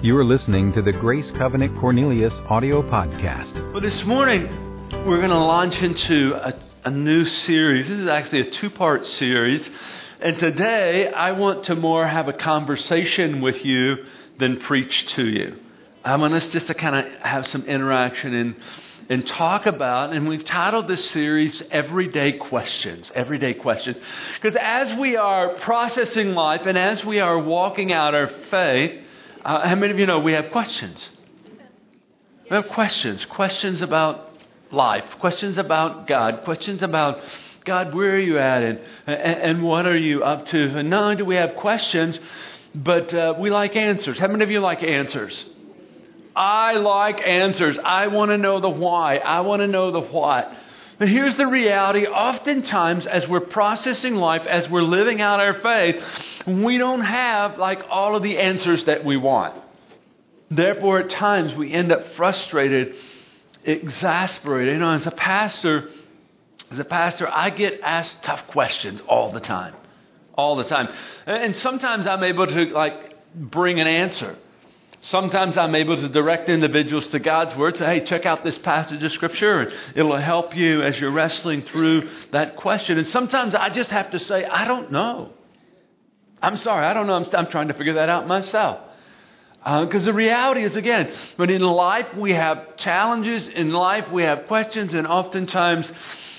You are listening to the Grace Covenant Cornelius audio podcast. Well, this morning we're going to launch into a, a, new series. This is actually a two part series. And today I want to more have a conversation with you than preach to you. I want us just to kind of have some interaction and, and talk about, and we've titled this series Everyday Questions. Everyday Questions. Because as we are processing life and as we are walking out our faith, uh, how many of you know we have questions? We have questions. Questions about life, questions about God, questions about God, where are you at and, and, and what are you up to? And not only do we have questions, but uh, we like answers. How many of you like answers? I like answers. I want to know the why. I want to know the what. But here's the reality oftentimes, as we're processing life, as we're living out our faith, we don't have like all of the answers that we want. Therefore, at times, we end up frustrated, exasperated. You know, as a pastor, as a pastor, I get asked tough questions all the time. All the time. And sometimes I'm able to like bring an answer. Sometimes I'm able to direct individuals to God's Word. Say, hey, check out this passage of Scripture, it'll help you as you're wrestling through that question. And sometimes I just have to say, I don't know. I'm sorry, I don't know. I'm, I'm trying to figure that out myself. Because uh, the reality is, again, when in life we have challenges, in life we have questions, and oftentimes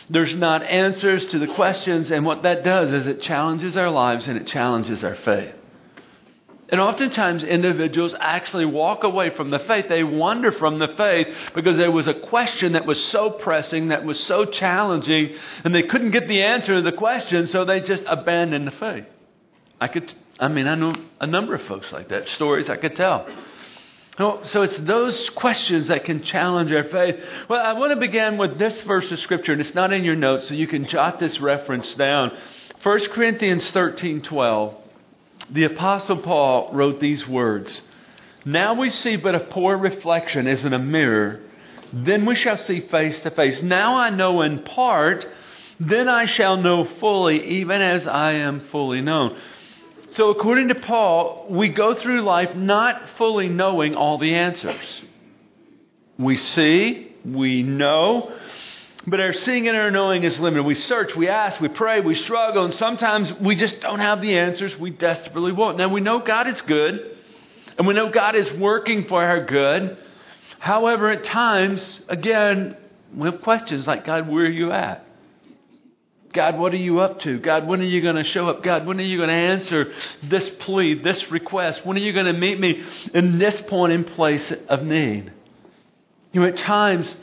there's not answers to the questions. And what that does is it challenges our lives and it challenges our faith. And oftentimes, individuals actually walk away from the faith. They wander from the faith because there was a question that was so pressing, that was so challenging, and they couldn't get the answer to the question, so they just abandoned the faith. I could, I mean, I know a number of folks like that, stories I could tell. So it's those questions that can challenge our faith. Well, I want to begin with this verse of Scripture, and it's not in your notes, so you can jot this reference down. 1 Corinthians 13 12 the Apostle Paul wrote these words Now we see but a poor reflection as in a mirror, then we shall see face to face. Now I know in part, then I shall know fully, even as I am fully known. So, according to Paul, we go through life not fully knowing all the answers. We see, we know, but our seeing and our knowing is limited. We search, we ask, we pray, we struggle, and sometimes we just don't have the answers we desperately want. Now, we know God is good, and we know God is working for our good. However, at times, again, we have questions like God, where are you at? God, what are you up to? God, when are you going to show up? God, when are you going to answer this plea, this request? When are you going to meet me in this point in place of need? You know, at times,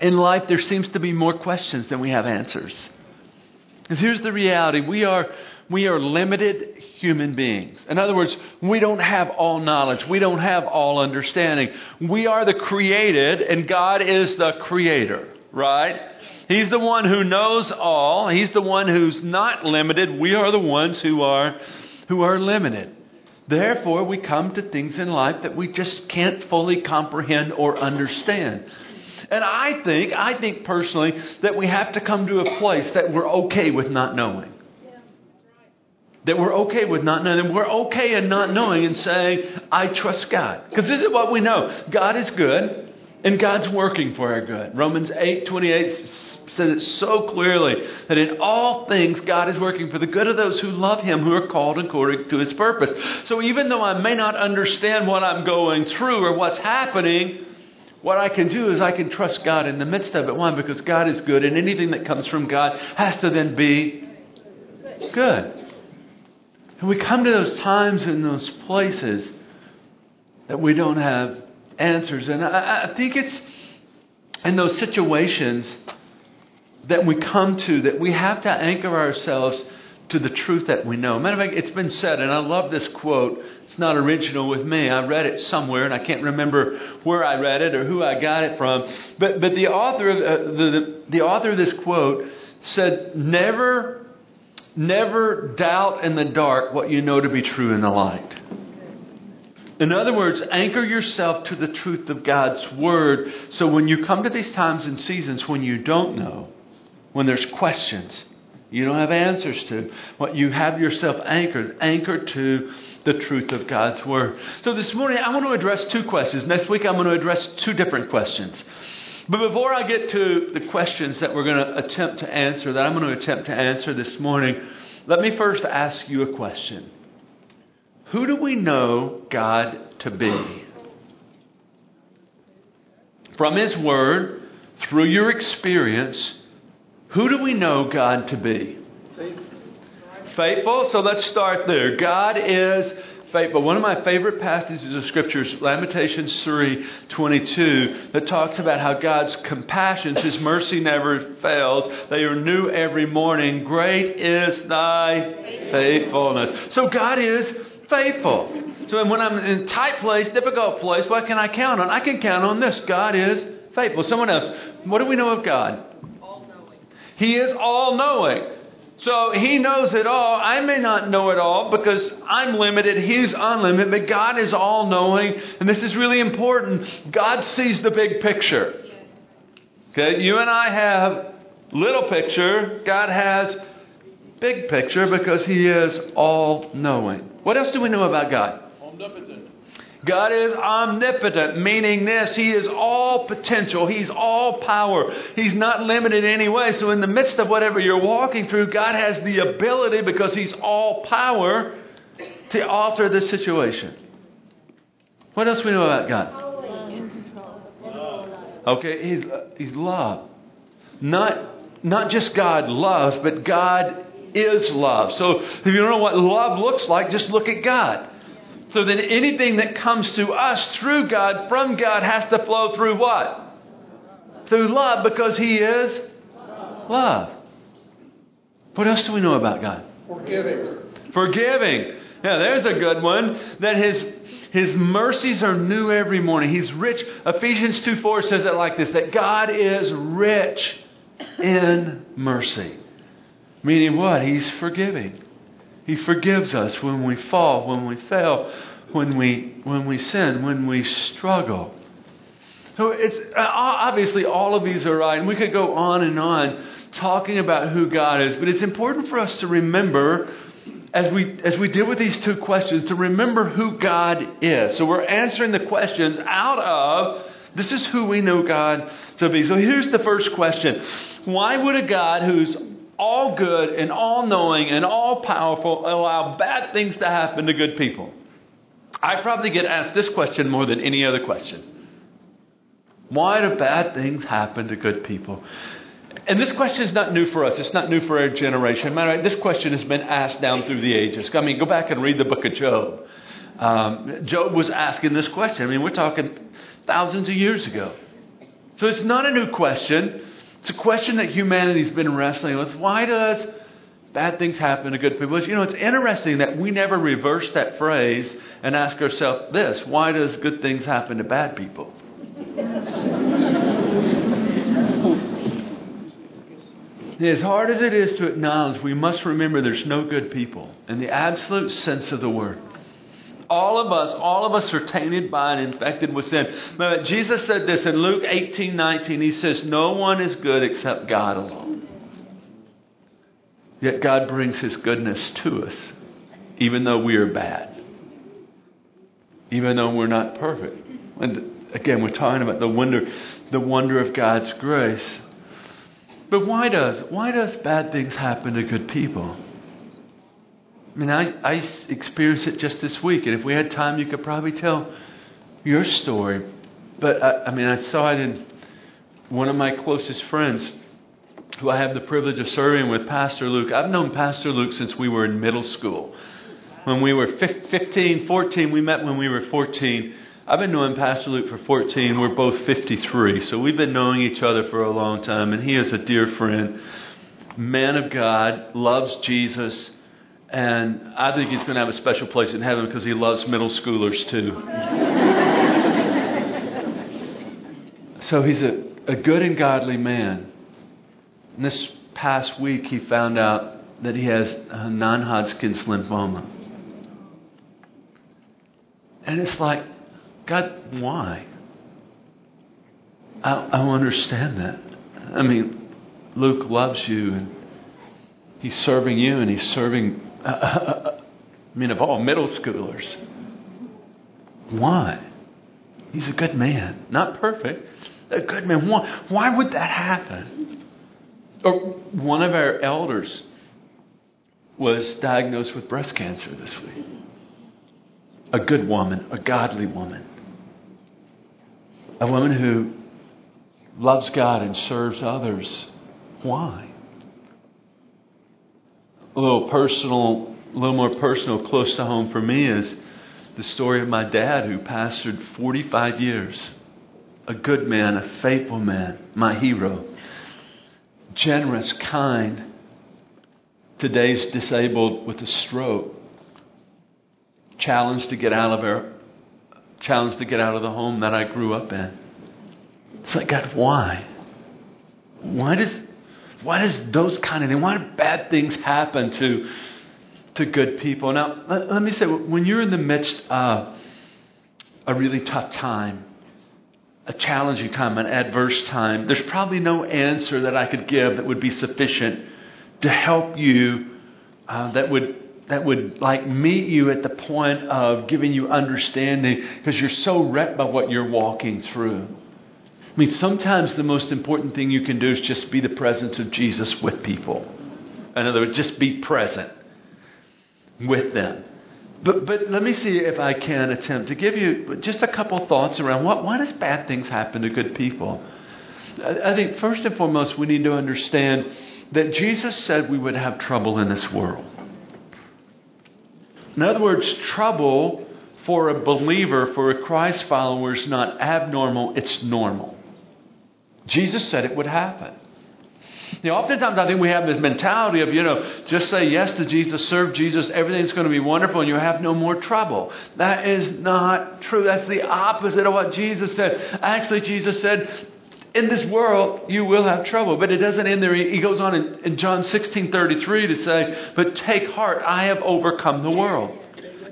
in life, there seems to be more questions than we have answers. Because here's the reality we are, we are limited human beings. In other words, we don't have all knowledge, we don't have all understanding. We are the created, and God is the creator, right? He's the one who knows all. He's the one who's not limited. We are the ones who are, who are limited. Therefore, we come to things in life that we just can't fully comprehend or understand. And I think, I think personally, that we have to come to a place that we're okay with not knowing. That we're okay with not knowing. We're okay in not knowing and saying, I trust God. Because this is what we know God is good, and God's working for our good. Romans 8 28 says it so clearly that in all things God is working for the good of those who love Him, who are called according to His purpose. So even though I may not understand what I'm going through or what's happening, what I can do is I can trust God in the midst of it. Why? Because God is good, and anything that comes from God has to then be good. And we come to those times and those places that we don't have answers. And I, I think it's in those situations that we come to that we have to anchor ourselves to the truth that we know. Matter of fact, it's been said, and I love this quote. It's not original with me. I read it somewhere, and I can't remember where I read it or who I got it from. But, but the, author of, uh, the, the author of this quote said, Never, never doubt in the dark what you know to be true in the light. In other words, anchor yourself to the truth of God's Word so when you come to these times and seasons when you don't know, when there's questions, you don't have answers to. What you have yourself anchored, anchored to the truth of God's Word. So this morning, I want to address two questions. Next week, I'm going to address two different questions. But before I get to the questions that we're going to attempt to answer, that I'm going to attempt to answer this morning, let me first ask you a question. Who do we know God to be? From His Word, through your experience, who do we know God to be? Faithful. So let's start there. God is faithful. One of my favorite passages of Scripture is Lamentations 3 22, that talks about how God's compassions, His mercy never fails. They are new every morning. Great is thy faithfulness. So God is faithful. So when I'm in a tight place, difficult place, what can I count on? I can count on this. God is faithful. Someone else, what do we know of God? He is all knowing. So he knows it all. I may not know it all because I'm limited. He's unlimited, but God is all knowing. And this is really important. God sees the big picture. Okay, you and I have little picture. God has big picture because he is all knowing. What else do we know about God? God is omnipotent, meaning this He is all potential, He's all power, He's not limited in any way. So, in the midst of whatever you're walking through, God has the ability, because He's all power, to alter the situation. What else we know about God? Okay, He's, uh, he's love. Not, not just God loves, but God is love. So, if you don't know what love looks like, just look at God. So then anything that comes to us through God, from God, has to flow through what? Through love because He is love. What else do we know about God? Forgiving. Forgiving. Yeah, there's a good one. That His His mercies are new every morning. He's rich. Ephesians 2 4 says it like this that God is rich in mercy. Meaning what? He's forgiving. He forgives us when we fall, when we fail, when we, when we sin, when we struggle. So it's uh, obviously all of these are right, and we could go on and on talking about who God is, but it's important for us to remember as we as we deal with these two questions to remember who God is. So we're answering the questions out of this is who we know God to be. So here's the first question. Why would a God who's all good and all knowing and all powerful allow bad things to happen to good people? I probably get asked this question more than any other question. Why do bad things happen to good people? And this question is not new for us. It's not new for our generation. Matter of fact, this question has been asked down through the ages. I mean, go back and read the book of Job. Um, Job was asking this question. I mean, we're talking thousands of years ago. So it's not a new question. It's a question that humanity's been wrestling with. Why does bad things happen to good people? You know, it's interesting that we never reverse that phrase and ask ourselves this why does good things happen to bad people? as hard as it is to acknowledge, we must remember there's no good people in the absolute sense of the word. All of us, all of us are tainted by and infected with sin. But Jesus said this in Luke 18 19. He says, No one is good except God alone. Yet God brings His goodness to us, even though we are bad, even though we're not perfect. And again, we're talking about the wonder, the wonder of God's grace. But why does why does bad things happen to good people? I mean, I, I experienced it just this week, and if we had time, you could probably tell your story. But I, I mean, I saw it in one of my closest friends, who I have the privilege of serving with, Pastor Luke. I've known Pastor Luke since we were in middle school. When we were 15, 14, we met when we were 14. I've been knowing Pastor Luke for 14. We're both 53. So we've been knowing each other for a long time. And he is a dear friend, man of God, loves Jesus, and I think he's going to have a special place in heaven because he loves middle schoolers too. so he's a, a good and godly man. And this past week, he found out that he has non Hodgkin's lymphoma. And it's like, God, why? I, I don't understand that. I mean, Luke loves you and He's serving you and he's serving, I mean, of all middle schoolers. Why? He's a good man. Not perfect, a good man. Why, why would that happen? Or one of our elders was diagnosed with breast cancer this week. A good woman, a godly woman. A woman who loves God and serves others. Why? A little personal, a little more personal, close to home for me is the story of my dad who pastored 45 years. A good man, a faithful man, my hero. Generous, kind. Today's disabled with a stroke. Challenged to get out of our, challenged to get out of the home that I grew up in. It's like, God, why? Why does, why does those kind of things, why do bad things happen to, to good people? Now, let, let me say, when you're in the midst of a really tough time, a challenging time, an adverse time, there's probably no answer that I could give that would be sufficient to help you, uh, that would that would like meet you at the point of giving you understanding because you're so wrecked by what you're walking through. I mean, sometimes the most important thing you can do is just be the presence of Jesus with people. In other words, just be present with them. But, but let me see if I can attempt to give you just a couple thoughts around what, why does bad things happen to good people? I, I think first and foremost, we need to understand that Jesus said we would have trouble in this world. In other words, trouble for a believer, for a Christ follower, is not abnormal, it's normal. Jesus said it would happen. You know, oftentimes I think we have this mentality of, you know, just say yes to Jesus, serve Jesus, everything's going to be wonderful, and you have no more trouble. That is not true. That's the opposite of what Jesus said. Actually, Jesus said, in this world you will have trouble. But it doesn't end there. He goes on in, in John 16 33 to say, But take heart, I have overcome the world.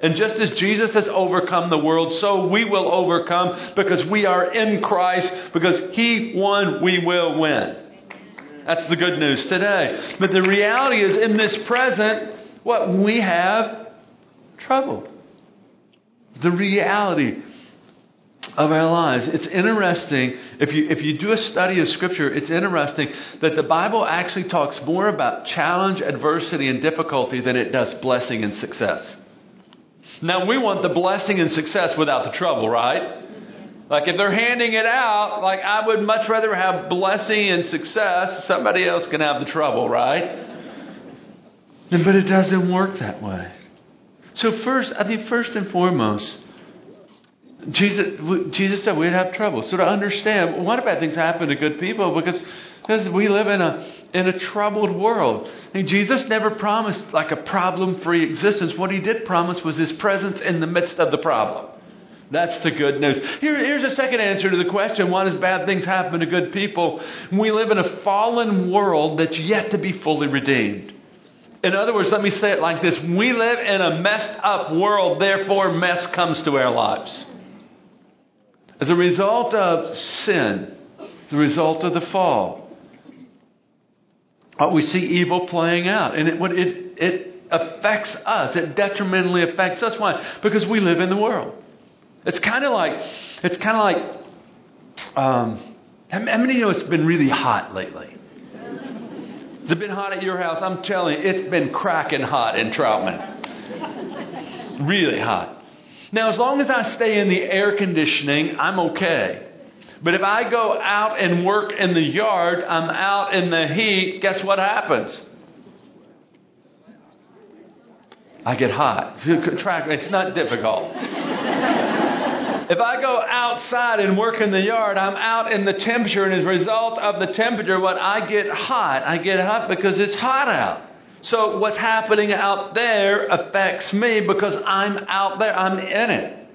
And just as Jesus has overcome the world, so we will overcome because we are in Christ, because He won, we will win. That's the good news today. But the reality is, in this present, what? We have trouble. The reality of our lives. It's interesting, if you, if you do a study of Scripture, it's interesting that the Bible actually talks more about challenge, adversity, and difficulty than it does blessing and success. Now, we want the blessing and success without the trouble, right? Like if they're handing it out, like I would much rather have blessing and success. Somebody else can have the trouble, right? But it doesn't work that way. So first, I think first and foremost, Jesus, Jesus said we'd have trouble. So to understand, what bad things happen to good people? Because because we live in a in a troubled world. And Jesus never promised like a problem-free existence. What he did promise was his presence in the midst of the problem. That's the good news. Here, here's a second answer to the question why does bad things happen to good people? We live in a fallen world that's yet to be fully redeemed. In other words, let me say it like this We live in a messed up world, therefore, mess comes to our lives. As a result of sin, the result of the fall, we see evil playing out. And it, it, it affects us, it detrimentally affects us. Why? Because we live in the world. It's kind of like, it's kind of like, um, how many of you know it's been really hot lately? It's it been hot at your house? I'm telling you, it's been cracking hot in Troutman. Really hot. Now, as long as I stay in the air conditioning, I'm okay. But if I go out and work in the yard, I'm out in the heat, guess what happens? I get hot. It's not difficult. if I go outside and work in the yard, I'm out in the temperature, and as a result of the temperature, what I get hot. I get hot because it's hot out. So what's happening out there affects me because I'm out there. I'm in it.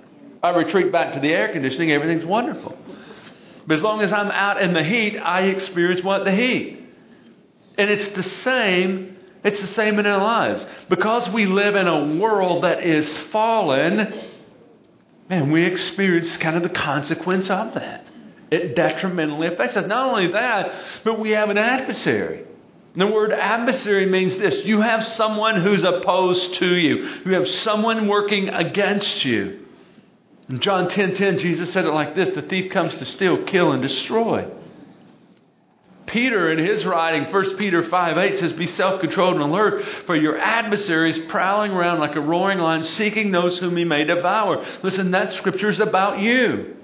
I retreat back to the air conditioning. Everything's wonderful. But as long as I'm out in the heat, I experience what? The heat. And it's the same. It's the same in our lives. Because we live in a world that is fallen, man, we experience kind of the consequence of that. It detrimentally affects us. Not only that, but we have an adversary. And The word adversary means this you have someone who's opposed to you, you have someone working against you. In John 10:10, 10, 10, Jesus said it like this the thief comes to steal, kill, and destroy. Peter, in his writing, 1 Peter 5 8 says, Be self controlled and alert, for your adversary is prowling around like a roaring lion, seeking those whom he may devour. Listen, that scripture is about you.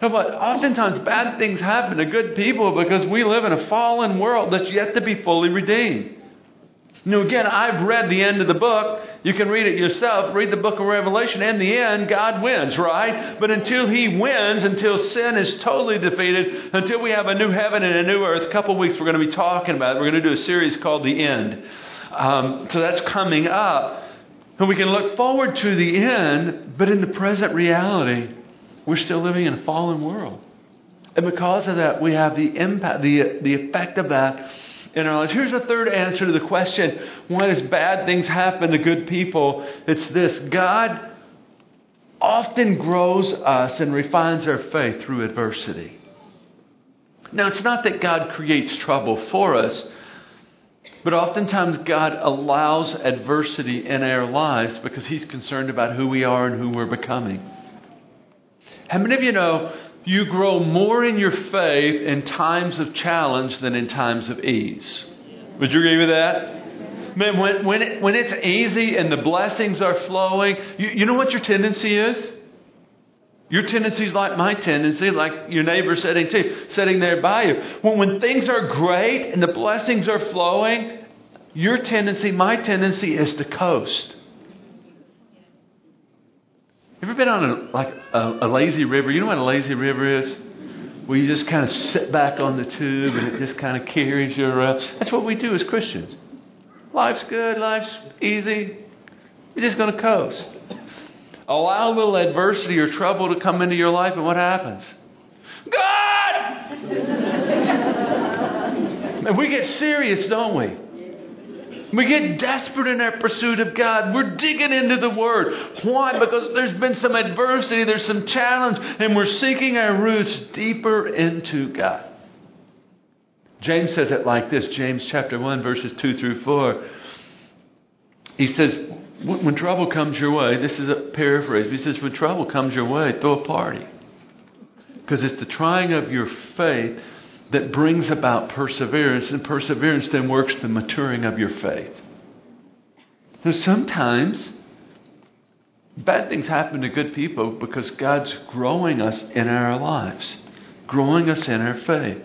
But oftentimes bad things happen to good people because we live in a fallen world that's yet to be fully redeemed. Know, again, I've read the end of the book. You can read it yourself. Read the book of Revelation. In the end, God wins, right? But until He wins, until sin is totally defeated, until we have a new heaven and a new earth, a couple weeks we're going to be talking about it. We're going to do a series called The End. Um, so that's coming up. And we can look forward to the end, but in the present reality, we're still living in a fallen world. And because of that, we have the impact, the, the effect of that in our lives. Here's a third answer to the question why does bad things happen to good people? It's this God often grows us and refines our faith through adversity. Now, it's not that God creates trouble for us, but oftentimes God allows adversity in our lives because He's concerned about who we are and who we're becoming. How many of you know you grow more in your faith in times of challenge than in times of ease? Would you agree with that? Man, when, when, it, when it's easy and the blessings are flowing, you, you know what your tendency is? Your tendency is like my tendency, like your neighbor sitting too, sitting there by you. When, when things are great and the blessings are flowing, your tendency, my tendency is to coast. Ever been on a, like a, a lazy river? You know what a lazy river is? Where you just kind of sit back on the tube and it just kind of carries you around. That's what we do as Christians. Life's good, life's easy. You're just going to coast. Allow a little adversity or trouble to come into your life, and what happens? God! and we get serious, don't we? We get desperate in our pursuit of God. We're digging into the Word. Why? Because there's been some adversity, there's some challenge, and we're sinking our roots deeper into God. James says it like this James chapter 1, verses 2 through 4. He says, When trouble comes your way, this is a paraphrase, he says, When trouble comes your way, throw a party. Because it's the trying of your faith that brings about perseverance, and perseverance then works the maturing of your faith. Now, sometimes bad things happen to good people because God's growing us in our lives, growing us in our faith.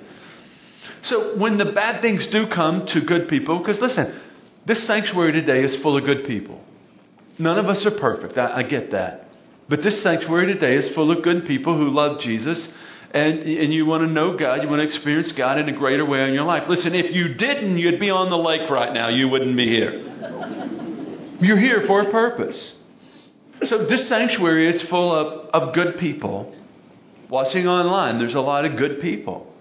So, when the bad things do come to good people, because listen, this sanctuary today is full of good people. None of us are perfect. I, I get that. But this sanctuary today is full of good people who love Jesus and, and you want to know God, you want to experience God in a greater way in your life. Listen, if you didn't, you'd be on the lake right now. You wouldn't be here. You're here for a purpose. So this sanctuary is full of, of good people. Watching online, there's a lot of good people.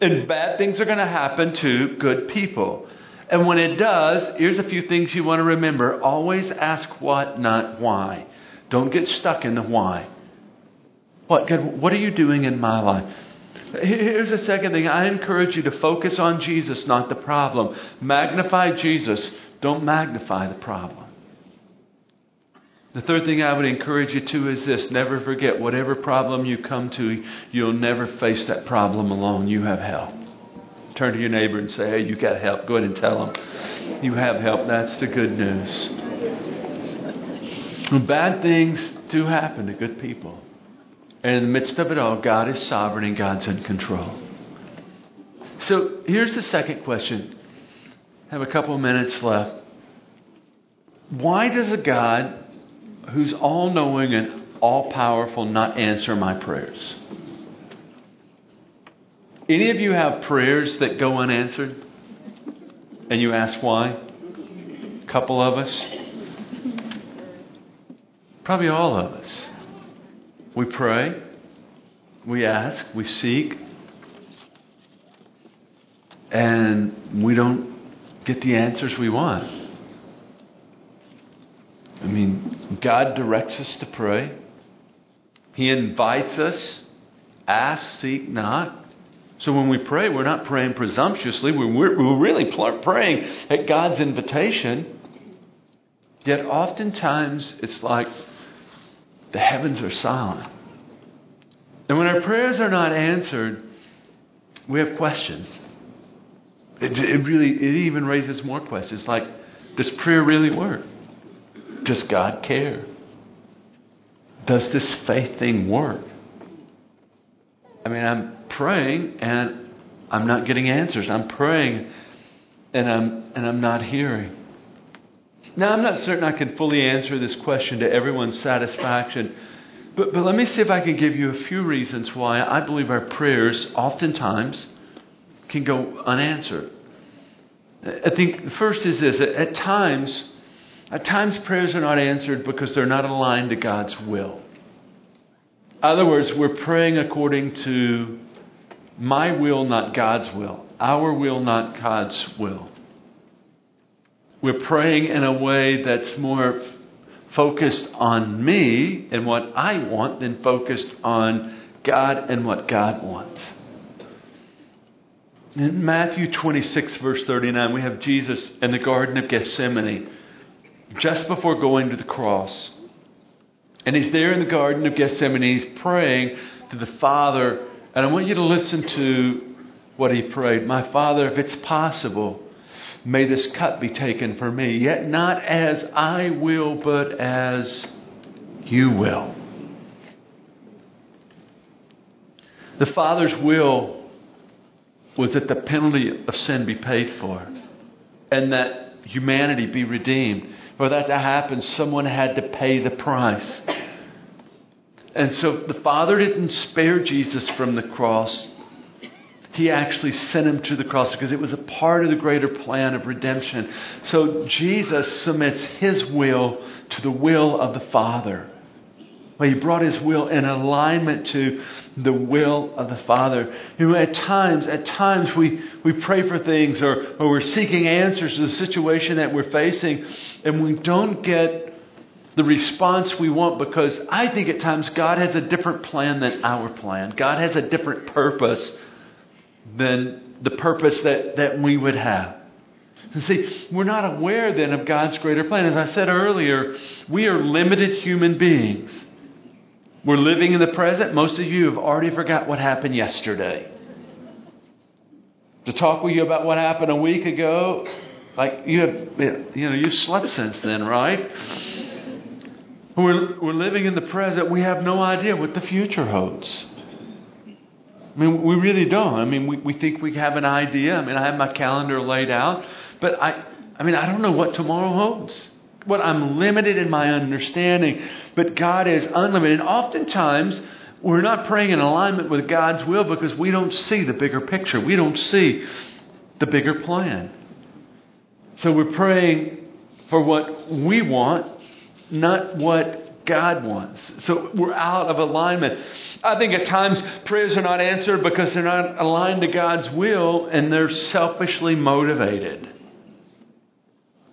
And bad things are going to happen to good people. And when it does, here's a few things you want to remember. Always ask what, not why. Don't get stuck in the why. What, God, what are you doing in my life? Here's the second thing. I encourage you to focus on Jesus, not the problem. Magnify Jesus. Don't magnify the problem. The third thing I would encourage you to is this never forget, whatever problem you come to, you'll never face that problem alone. You have help. Turn to your neighbor and say, hey, you got help. Go ahead and tell them you have help. That's the good news. Bad things do happen to good people. And in the midst of it all, God is sovereign and God's in control. So here's the second question. I have a couple of minutes left. Why does a God who's all knowing and all powerful not answer my prayers? Any of you have prayers that go unanswered? And you ask why? A couple of us? Probably all of us. We pray, we ask, we seek, and we don't get the answers we want. I mean, God directs us to pray. He invites us, ask, seek, knock. So when we pray, we're not praying presumptuously. We're, we're really praying at God's invitation. Yet oftentimes it's like the heavens are silent. And when our prayers are not answered, we have questions. It, it really, it even raises more questions like, does prayer really work? Does God care? Does this faith thing work? I mean, I'm praying and I'm not getting answers. I'm praying and I'm, and I'm not hearing. Now, I'm not certain I can fully answer this question to everyone's satisfaction, but, but let me see if I can give you a few reasons why I believe our prayers oftentimes can go unanswered. I think the first is this at times, at times prayers are not answered because they're not aligned to God's will. In other words, we're praying according to my will, not God's will. Our will, not God's will. We're praying in a way that's more focused on me and what I want than focused on God and what God wants. In Matthew 26, verse 39, we have Jesus in the Garden of Gethsemane just before going to the cross. And he's there in the Garden of Gethsemane. He's praying to the Father. And I want you to listen to what he prayed My Father, if it's possible, may this cup be taken from me, yet not as I will, but as you will. The Father's will was that the penalty of sin be paid for and that humanity be redeemed. For that to happen, someone had to pay the price. And so the Father didn't spare Jesus from the cross. He actually sent him to the cross because it was a part of the greater plan of redemption. So Jesus submits his will to the will of the Father. Well, he brought his will in alignment to the will of the Father. You know, at times, at times we, we pray for things or, or we're seeking answers to the situation that we're facing, and we don't get the response we want because I think at times God has a different plan than our plan. God has a different purpose than the purpose that, that we would have. And see, we're not aware then of God's greater plan. As I said earlier, we are limited human beings. We're living in the present. Most of you have already forgot what happened yesterday. To talk with you about what happened a week ago, like you have, you know, you've slept since then, right? We're, we're living in the present. We have no idea what the future holds. I mean, we really don't. I mean, we, we think we have an idea. I mean, I have my calendar laid out, but I, I mean, I don't know what tomorrow holds. What I'm limited in my understanding, but God is unlimited. And oftentimes, we're not praying in alignment with God's will because we don't see the bigger picture. We don't see the bigger plan. So we're praying for what we want not what God wants. So we're out of alignment. I think at times prayers are not answered because they're not aligned to God's will and they're selfishly motivated.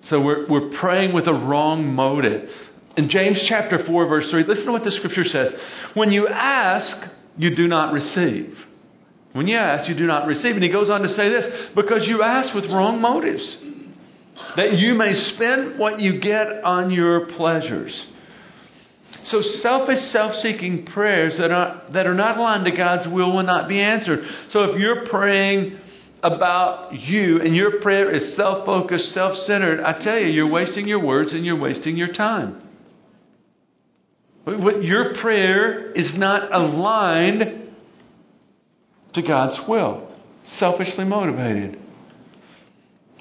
So we're, we're praying with a wrong motive. In James chapter 4, verse 3, listen to what the scripture says. When you ask, you do not receive. When you ask, you do not receive. And he goes on to say this because you ask with wrong motives that you may spend what you get on your pleasures. So selfish, self-seeking prayers that are, that are not aligned to God's will will not be answered. So if you're praying about you and your prayer is self-focused, self-centered, I tell you, you're wasting your words and you're wasting your time. What your prayer is not aligned to God's will, selfishly motivated.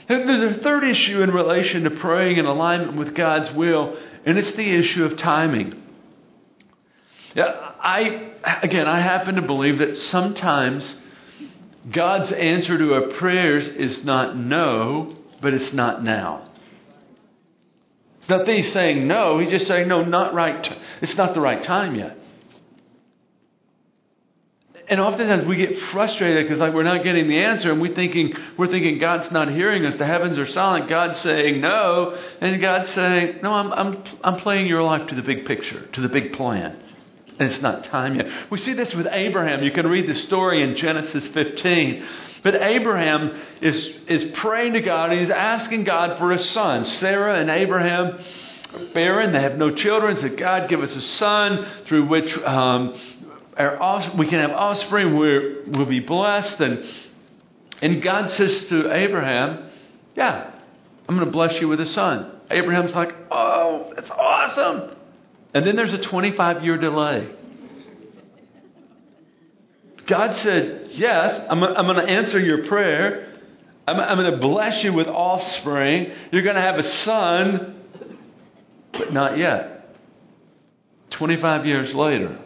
There's a third issue in relation to praying in alignment with God's will, and it's the issue of timing. Yeah, I again, I happen to believe that sometimes God's answer to our prayers is not no, but it's not now. It's not that He's saying no; He's just saying no, not right. It's not the right time yet and oftentimes we get frustrated because like we're not getting the answer and we thinking we're thinking God's not hearing us. The heavens are silent. God's saying no, and God's saying no. I'm I'm I'm playing your life to the big picture, to the big plan. And it's not time yet. We see this with Abraham. You can read the story in Genesis 15. But Abraham is, is praying to God, he's asking God for a son. Sarah and Abraham are barren, they have no children. So God, give us a son through which um, our we can have offspring. we we'll be blessed. And, and God says to Abraham, Yeah, I'm going to bless you with a son. Abraham's like, Oh, that's awesome. And then there's a 25 year delay. God said, Yes, I'm, I'm going to answer your prayer. I'm, I'm going to bless you with offspring. You're going to have a son, but not yet. 25 years later,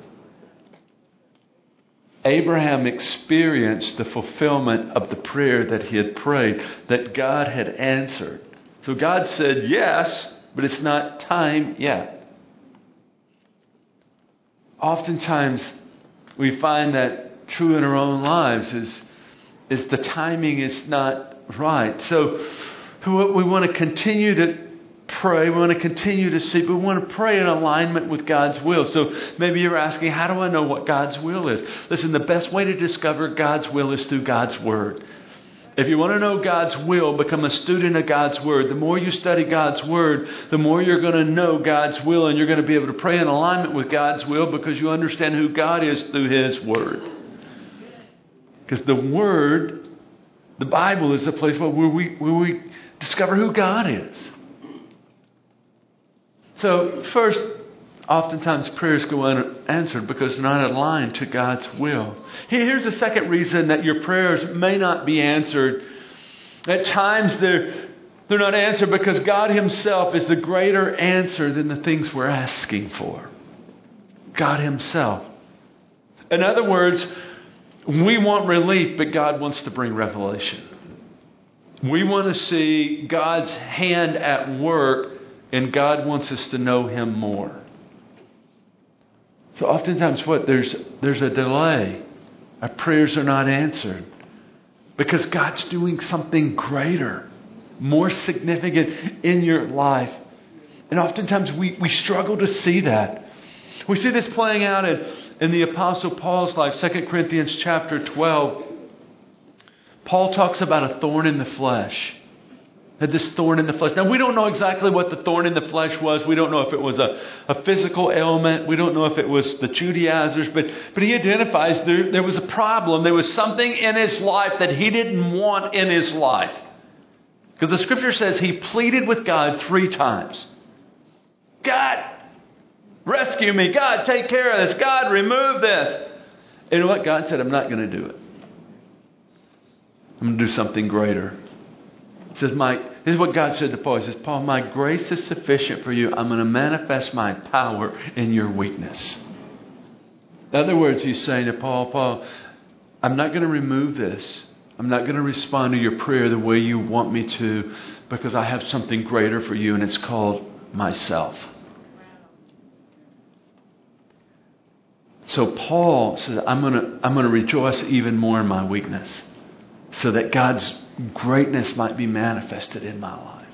Abraham experienced the fulfillment of the prayer that he had prayed, that God had answered. So God said, Yes, but it's not time yet oftentimes we find that true in our own lives is, is the timing is not right. So we want to continue to pray. We want to continue to seek. We want to pray in alignment with God's will. So maybe you're asking, how do I know what God's will is? Listen, the best way to discover God's will is through God's Word. If you want to know God's will, become a student of God's Word. The more you study God's Word, the more you're going to know God's will, and you're going to be able to pray in alignment with God's will because you understand who God is through His Word. Because the Word, the Bible, is the place where we, where we discover who God is. So, first, oftentimes prayers go unanswered because not aligned to God's will. Here's the second reason that your prayers may not be answered. At times they're, they're not answered because God Himself is the greater answer than the things we're asking for. God Himself. In other words, we want relief, but God wants to bring revelation. We want to see God's hand at work, and God wants us to know Him more. So oftentimes what there's there's a delay. Our prayers are not answered because God's doing something greater, more significant in your life. And oftentimes we, we struggle to see that. We see this playing out in, in the Apostle Paul's life, 2 Corinthians chapter 12. Paul talks about a thorn in the flesh had this thorn in the flesh. Now, we don't know exactly what the thorn in the flesh was. We don't know if it was a, a physical ailment. We don't know if it was the Judaizers, but, but he identifies there, there was a problem. There was something in his life that he didn't want in his life. Because the scripture says he pleaded with God three times God, rescue me. God, take care of this. God, remove this. And you know what? God said, I'm not going to do it. I'm going to do something greater says, "My." this is what God said to Paul. He says, Paul, my grace is sufficient for you. I'm going to manifest my power in your weakness. In other words, he's saying to Paul, Paul, I'm not going to remove this. I'm not going to respond to your prayer the way you want me to because I have something greater for you, and it's called myself. So Paul says, I'm going to, I'm going to rejoice even more in my weakness so that God's greatness might be manifested in my life.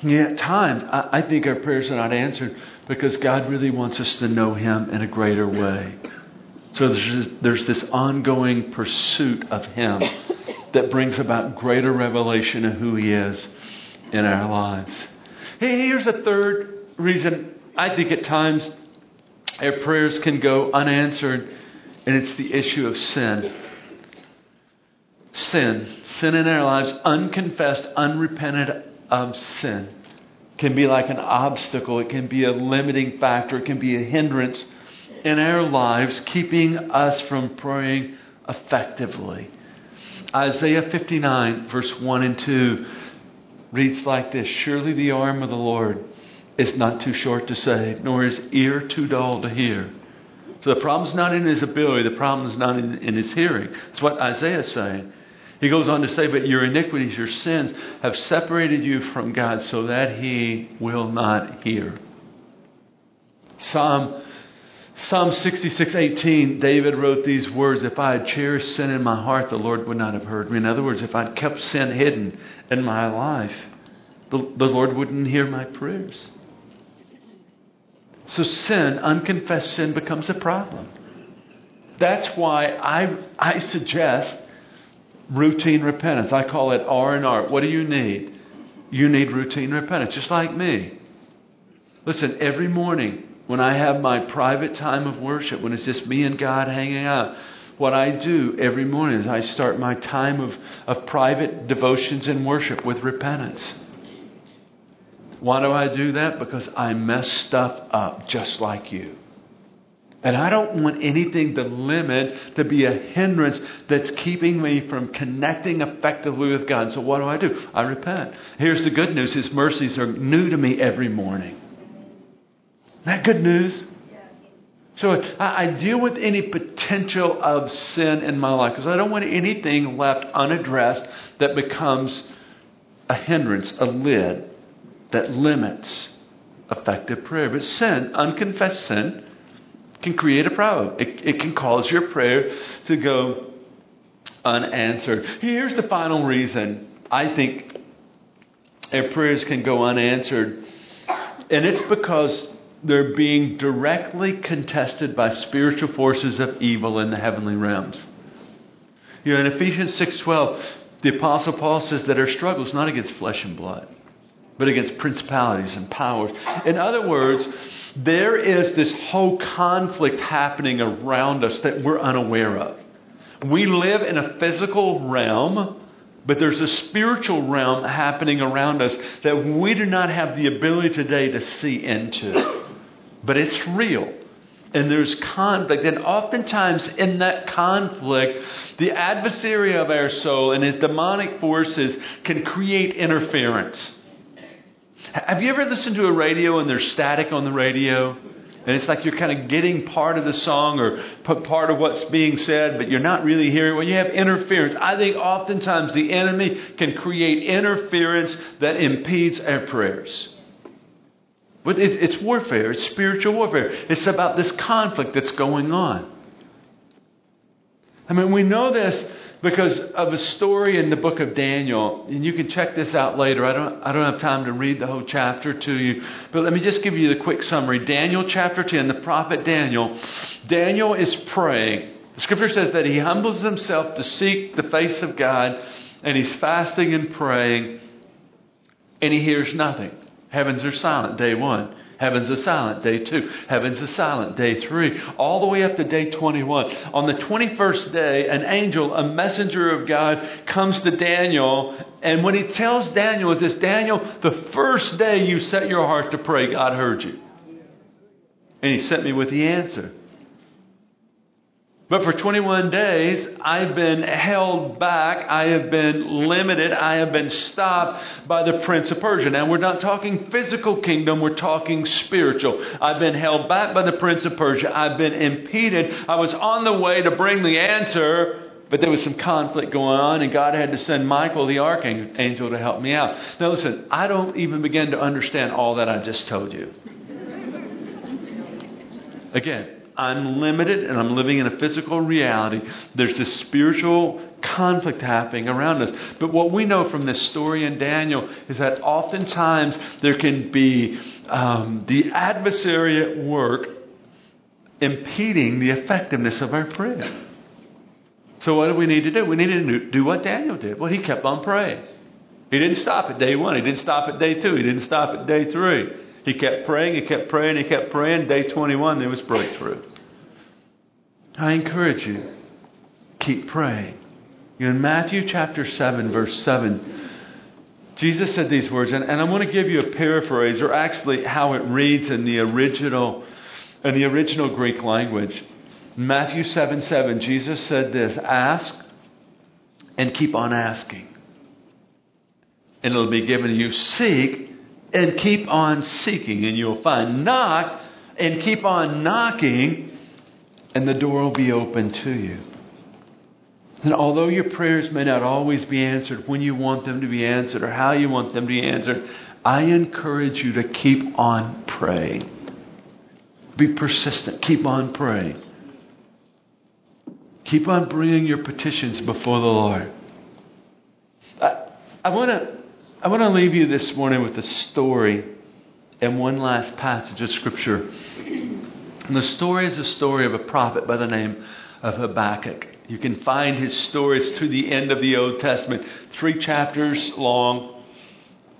Yet at times, I, I think our prayers are not answered because God really wants us to know Him in a greater way. So there's, there's this ongoing pursuit of Him that brings about greater revelation of who He is in our lives. Hey, here's a third reason I think at times our prayers can go unanswered, and it's the issue of sin sin, sin in our lives, unconfessed, unrepented of sin, can be like an obstacle. It can be a limiting factor. It can be a hindrance in our lives, keeping us from praying effectively. Isaiah 59, verse 1 and 2, reads like this Surely the arm of the Lord is not too short to save, nor his ear too dull to hear. So the problem's not in his ability, the problem is not in, in his hearing. That's what Isaiah is saying. He goes on to say, But your iniquities, your sins, have separated you from God so that he will not hear. Psalm, Psalm 66 18, David wrote these words If I had cherished sin in my heart, the Lord would not have heard me. In other words, if I'd kept sin hidden in my life, the, the Lord wouldn't hear my prayers. So sin, unconfessed sin, becomes a problem. That's why I, I suggest routine repentance. I call it R and R. What do you need? You need routine repentance, just like me. Listen, every morning when I have my private time of worship, when it's just me and God hanging out, what I do every morning is I start my time of, of private devotions and worship with repentance. Why do I do that? Because I mess stuff up just like you. And I don't want anything to limit, to be a hindrance that's keeping me from connecting effectively with God. So what do I do? I repent. Here's the good news His mercies are new to me every morning. Isn't that good news? So I, I deal with any potential of sin in my life because I don't want anything left unaddressed that becomes a hindrance, a lid that limits effective prayer. But sin, unconfessed sin, can create a problem. It, it can cause your prayer to go unanswered. Here's the final reason I think our prayers can go unanswered, and it's because they're being directly contested by spiritual forces of evil in the heavenly realms. You know, in Ephesians 6:12, the apostle Paul says that our struggle is not against flesh and blood, but against principalities and powers. In other words, there is this whole conflict happening around us that we're unaware of. We live in a physical realm, but there's a spiritual realm happening around us that we do not have the ability today to see into. But it's real. And there's conflict. And oftentimes in that conflict, the adversary of our soul and his demonic forces can create interference. Have you ever listened to a radio and there's static on the radio? And it's like you're kind of getting part of the song or part of what's being said, but you're not really hearing. Well, you have interference. I think oftentimes the enemy can create interference that impedes our prayers. But it's warfare, it's spiritual warfare. It's about this conflict that's going on. I mean, we know this because of a story in the book of Daniel, and you can check this out later. I don't, I don't have time to read the whole chapter to you, but let me just give you the quick summary. Daniel chapter 10, the prophet Daniel. Daniel is praying. The scripture says that he humbles himself to seek the face of God, and he's fasting and praying, and he hears nothing. Heavens are silent, day one. Heavens are silent, day two. Heavens are silent, day three. All the way up to day 21. On the 21st day, an angel, a messenger of God, comes to Daniel. And what he tells Daniel is this Daniel, the first day you set your heart to pray, God heard you. And he sent me with the answer. But for 21 days, I've been held back. I have been limited. I have been stopped by the Prince of Persia. Now, we're not talking physical kingdom, we're talking spiritual. I've been held back by the Prince of Persia. I've been impeded. I was on the way to bring the answer, but there was some conflict going on, and God had to send Michael, the archangel, to help me out. Now, listen, I don't even begin to understand all that I just told you. Again, I'm limited and I'm living in a physical reality. There's this spiritual conflict happening around us. But what we know from this story in Daniel is that oftentimes there can be um, the adversary at work impeding the effectiveness of our prayer. So, what do we need to do? We need to do what Daniel did. Well, he kept on praying. He didn't stop at day one. He didn't stop at day two. He didn't stop at day three. He kept praying, he kept praying, he kept praying. Day 21, there was breakthrough. I encourage you, keep praying. In Matthew chapter 7, verse 7, Jesus said these words, and, and I want to give you a paraphrase, or actually how it reads in the original, in the original Greek language. Matthew 7 7, Jesus said this Ask and keep on asking, and it'll be given to you. Seek and keep on seeking, and you'll find. Knock and keep on knocking, and the door will be open to you. And although your prayers may not always be answered when you want them to be answered or how you want them to be answered, I encourage you to keep on praying. Be persistent. Keep on praying. Keep on bringing your petitions before the Lord. I, I want to I want to leave you this morning with a story and one last passage of Scripture. And the story is a story of a prophet by the name of Habakkuk. You can find his stories through the end of the Old Testament, three chapters long.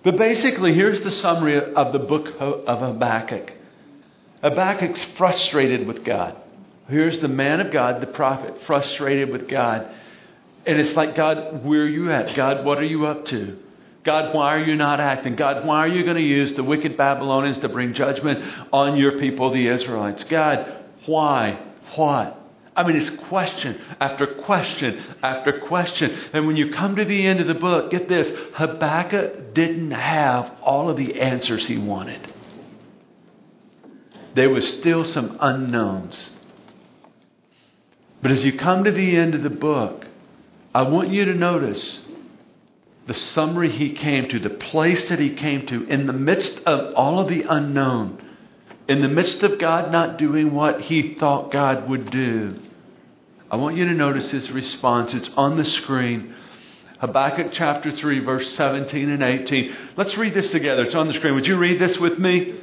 But basically, here's the summary of the book of Habakkuk. Habakkuk's frustrated with God. Here's the man of God, the prophet, frustrated with God. And it's like, God, where are you at? God, what are you up to? God, why are you not acting? God, why are you going to use the wicked Babylonians to bring judgment on your people, the Israelites? God, why? What? I mean, it's question after question after question. And when you come to the end of the book, get this Habakkuk didn't have all of the answers he wanted. There was still some unknowns. But as you come to the end of the book, I want you to notice the summary he came to, the place that he came to, in the midst of all of the unknown, in the midst of God not doing what he thought God would do. I want you to notice his response. It's on the screen. Habakkuk chapter 3, verse 17 and 18. Let's read this together. It's on the screen. Would you read this with me?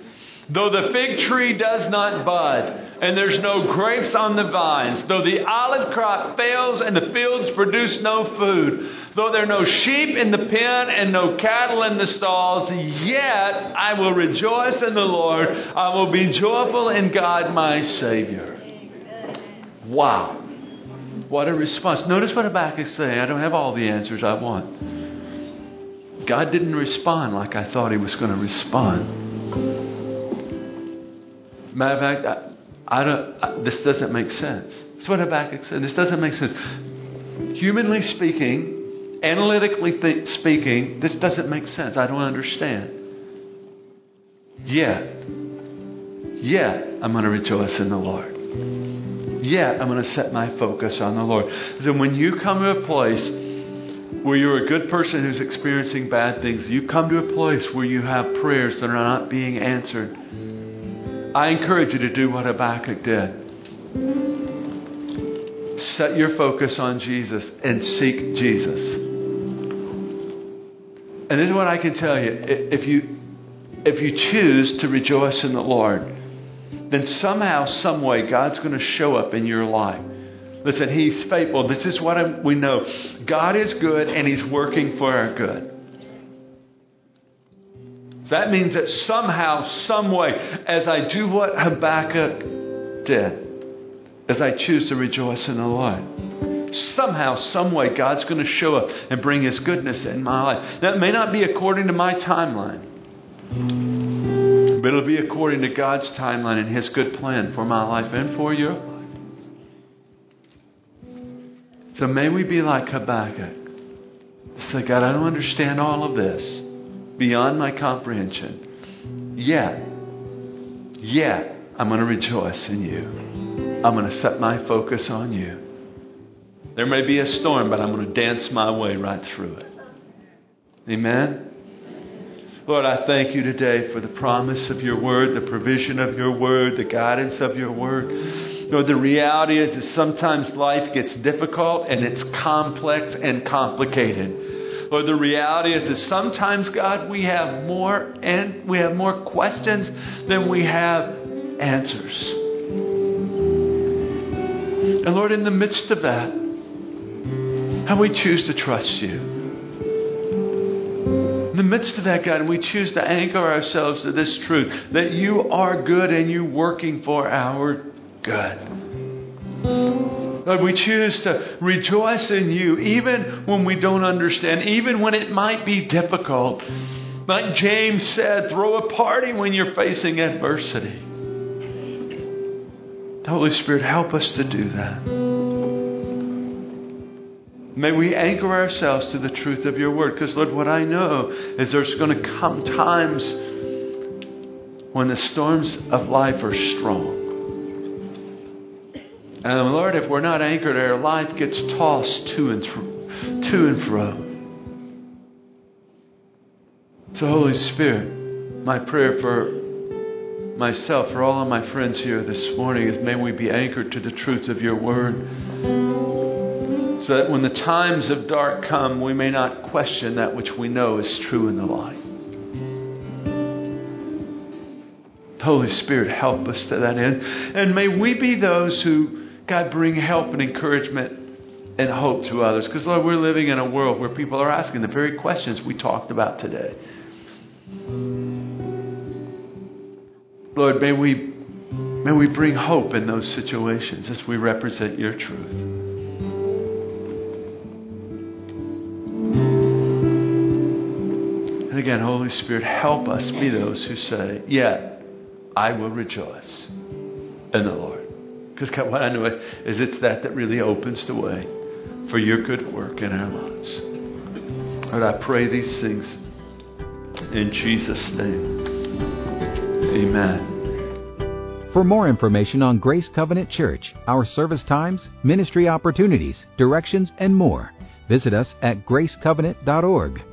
Though the fig tree does not bud, and there's no grapes on the vines, though the olive crop fails and the fields produce no food, though there are no sheep in the pen and no cattle in the stalls, yet I will rejoice in the Lord. I will be joyful in God my Savior. Wow. What a response. Notice what Habakkuk is saying. I don't have all the answers I want. God didn't respond like I thought he was going to respond. Matter of fact, I, I don't, I, this doesn't make sense. That's what Habakkuk said. This doesn't make sense. Humanly speaking, analytically th- speaking, this doesn't make sense. I don't understand. Yet, yet, I'm going to rejoice in the Lord. Yet, I'm going to set my focus on the Lord. So when you come to a place where you're a good person who's experiencing bad things, you come to a place where you have prayers that are not being answered I encourage you to do what Habakkuk did. Set your focus on Jesus and seek Jesus. And this is what I can tell you. If you, if you choose to rejoice in the Lord, then somehow, some way, God's going to show up in your life. Listen, He's faithful. This is what we know. God is good and He's working for our good. That means that somehow, some way, as I do what Habakkuk did, as I choose to rejoice in the Lord, somehow, some way, God's going to show up and bring His goodness in my life. That may not be according to my timeline, but it'll be according to God's timeline and His good plan for my life and for your life. So may we be like Habakkuk. Say, God, I don't understand all of this beyond my comprehension. Yet, yet, I'm going to rejoice in you. I'm going to set my focus on you. There may be a storm, but I'm going to dance my way right through it. Amen? Lord, I thank you today for the promise of your word, the provision of your word, the guidance of your word. Lord, the reality is that sometimes life gets difficult and it's complex and complicated. Lord, the reality is that sometimes, God, we have more and we have more questions than we have answers. And Lord, in the midst of that, how we choose to trust you. In the midst of that, God, we choose to anchor ourselves to this truth that you are good and you're working for our good. Lord, we choose to rejoice in you even when we don't understand, even when it might be difficult. Like James said, throw a party when you're facing adversity. The Holy Spirit, help us to do that. May we anchor ourselves to the truth of your word. Because, Lord, what I know is there's going to come times when the storms of life are strong. And Lord, if we're not anchored, our life gets tossed to and through, to and fro. So, Holy Spirit, my prayer for myself, for all of my friends here this morning, is may we be anchored to the truth of your word. So that when the times of dark come, we may not question that which we know is true in the light. Holy Spirit, help us to that end. And may we be those who, God, bring help and encouragement and hope to others. Because, Lord, we're living in a world where people are asking the very questions we talked about today. Lord, may we, may we bring hope in those situations as we represent your truth. And again, Holy Spirit, help us be those who say, Yeah, I will rejoice in the Lord. Because what I know is it's that that really opens the way for your good work in our lives. Lord, I pray these things in Jesus' name. Amen. For more information on Grace Covenant Church, our service times, ministry opportunities, directions, and more, visit us at gracecovenant.org.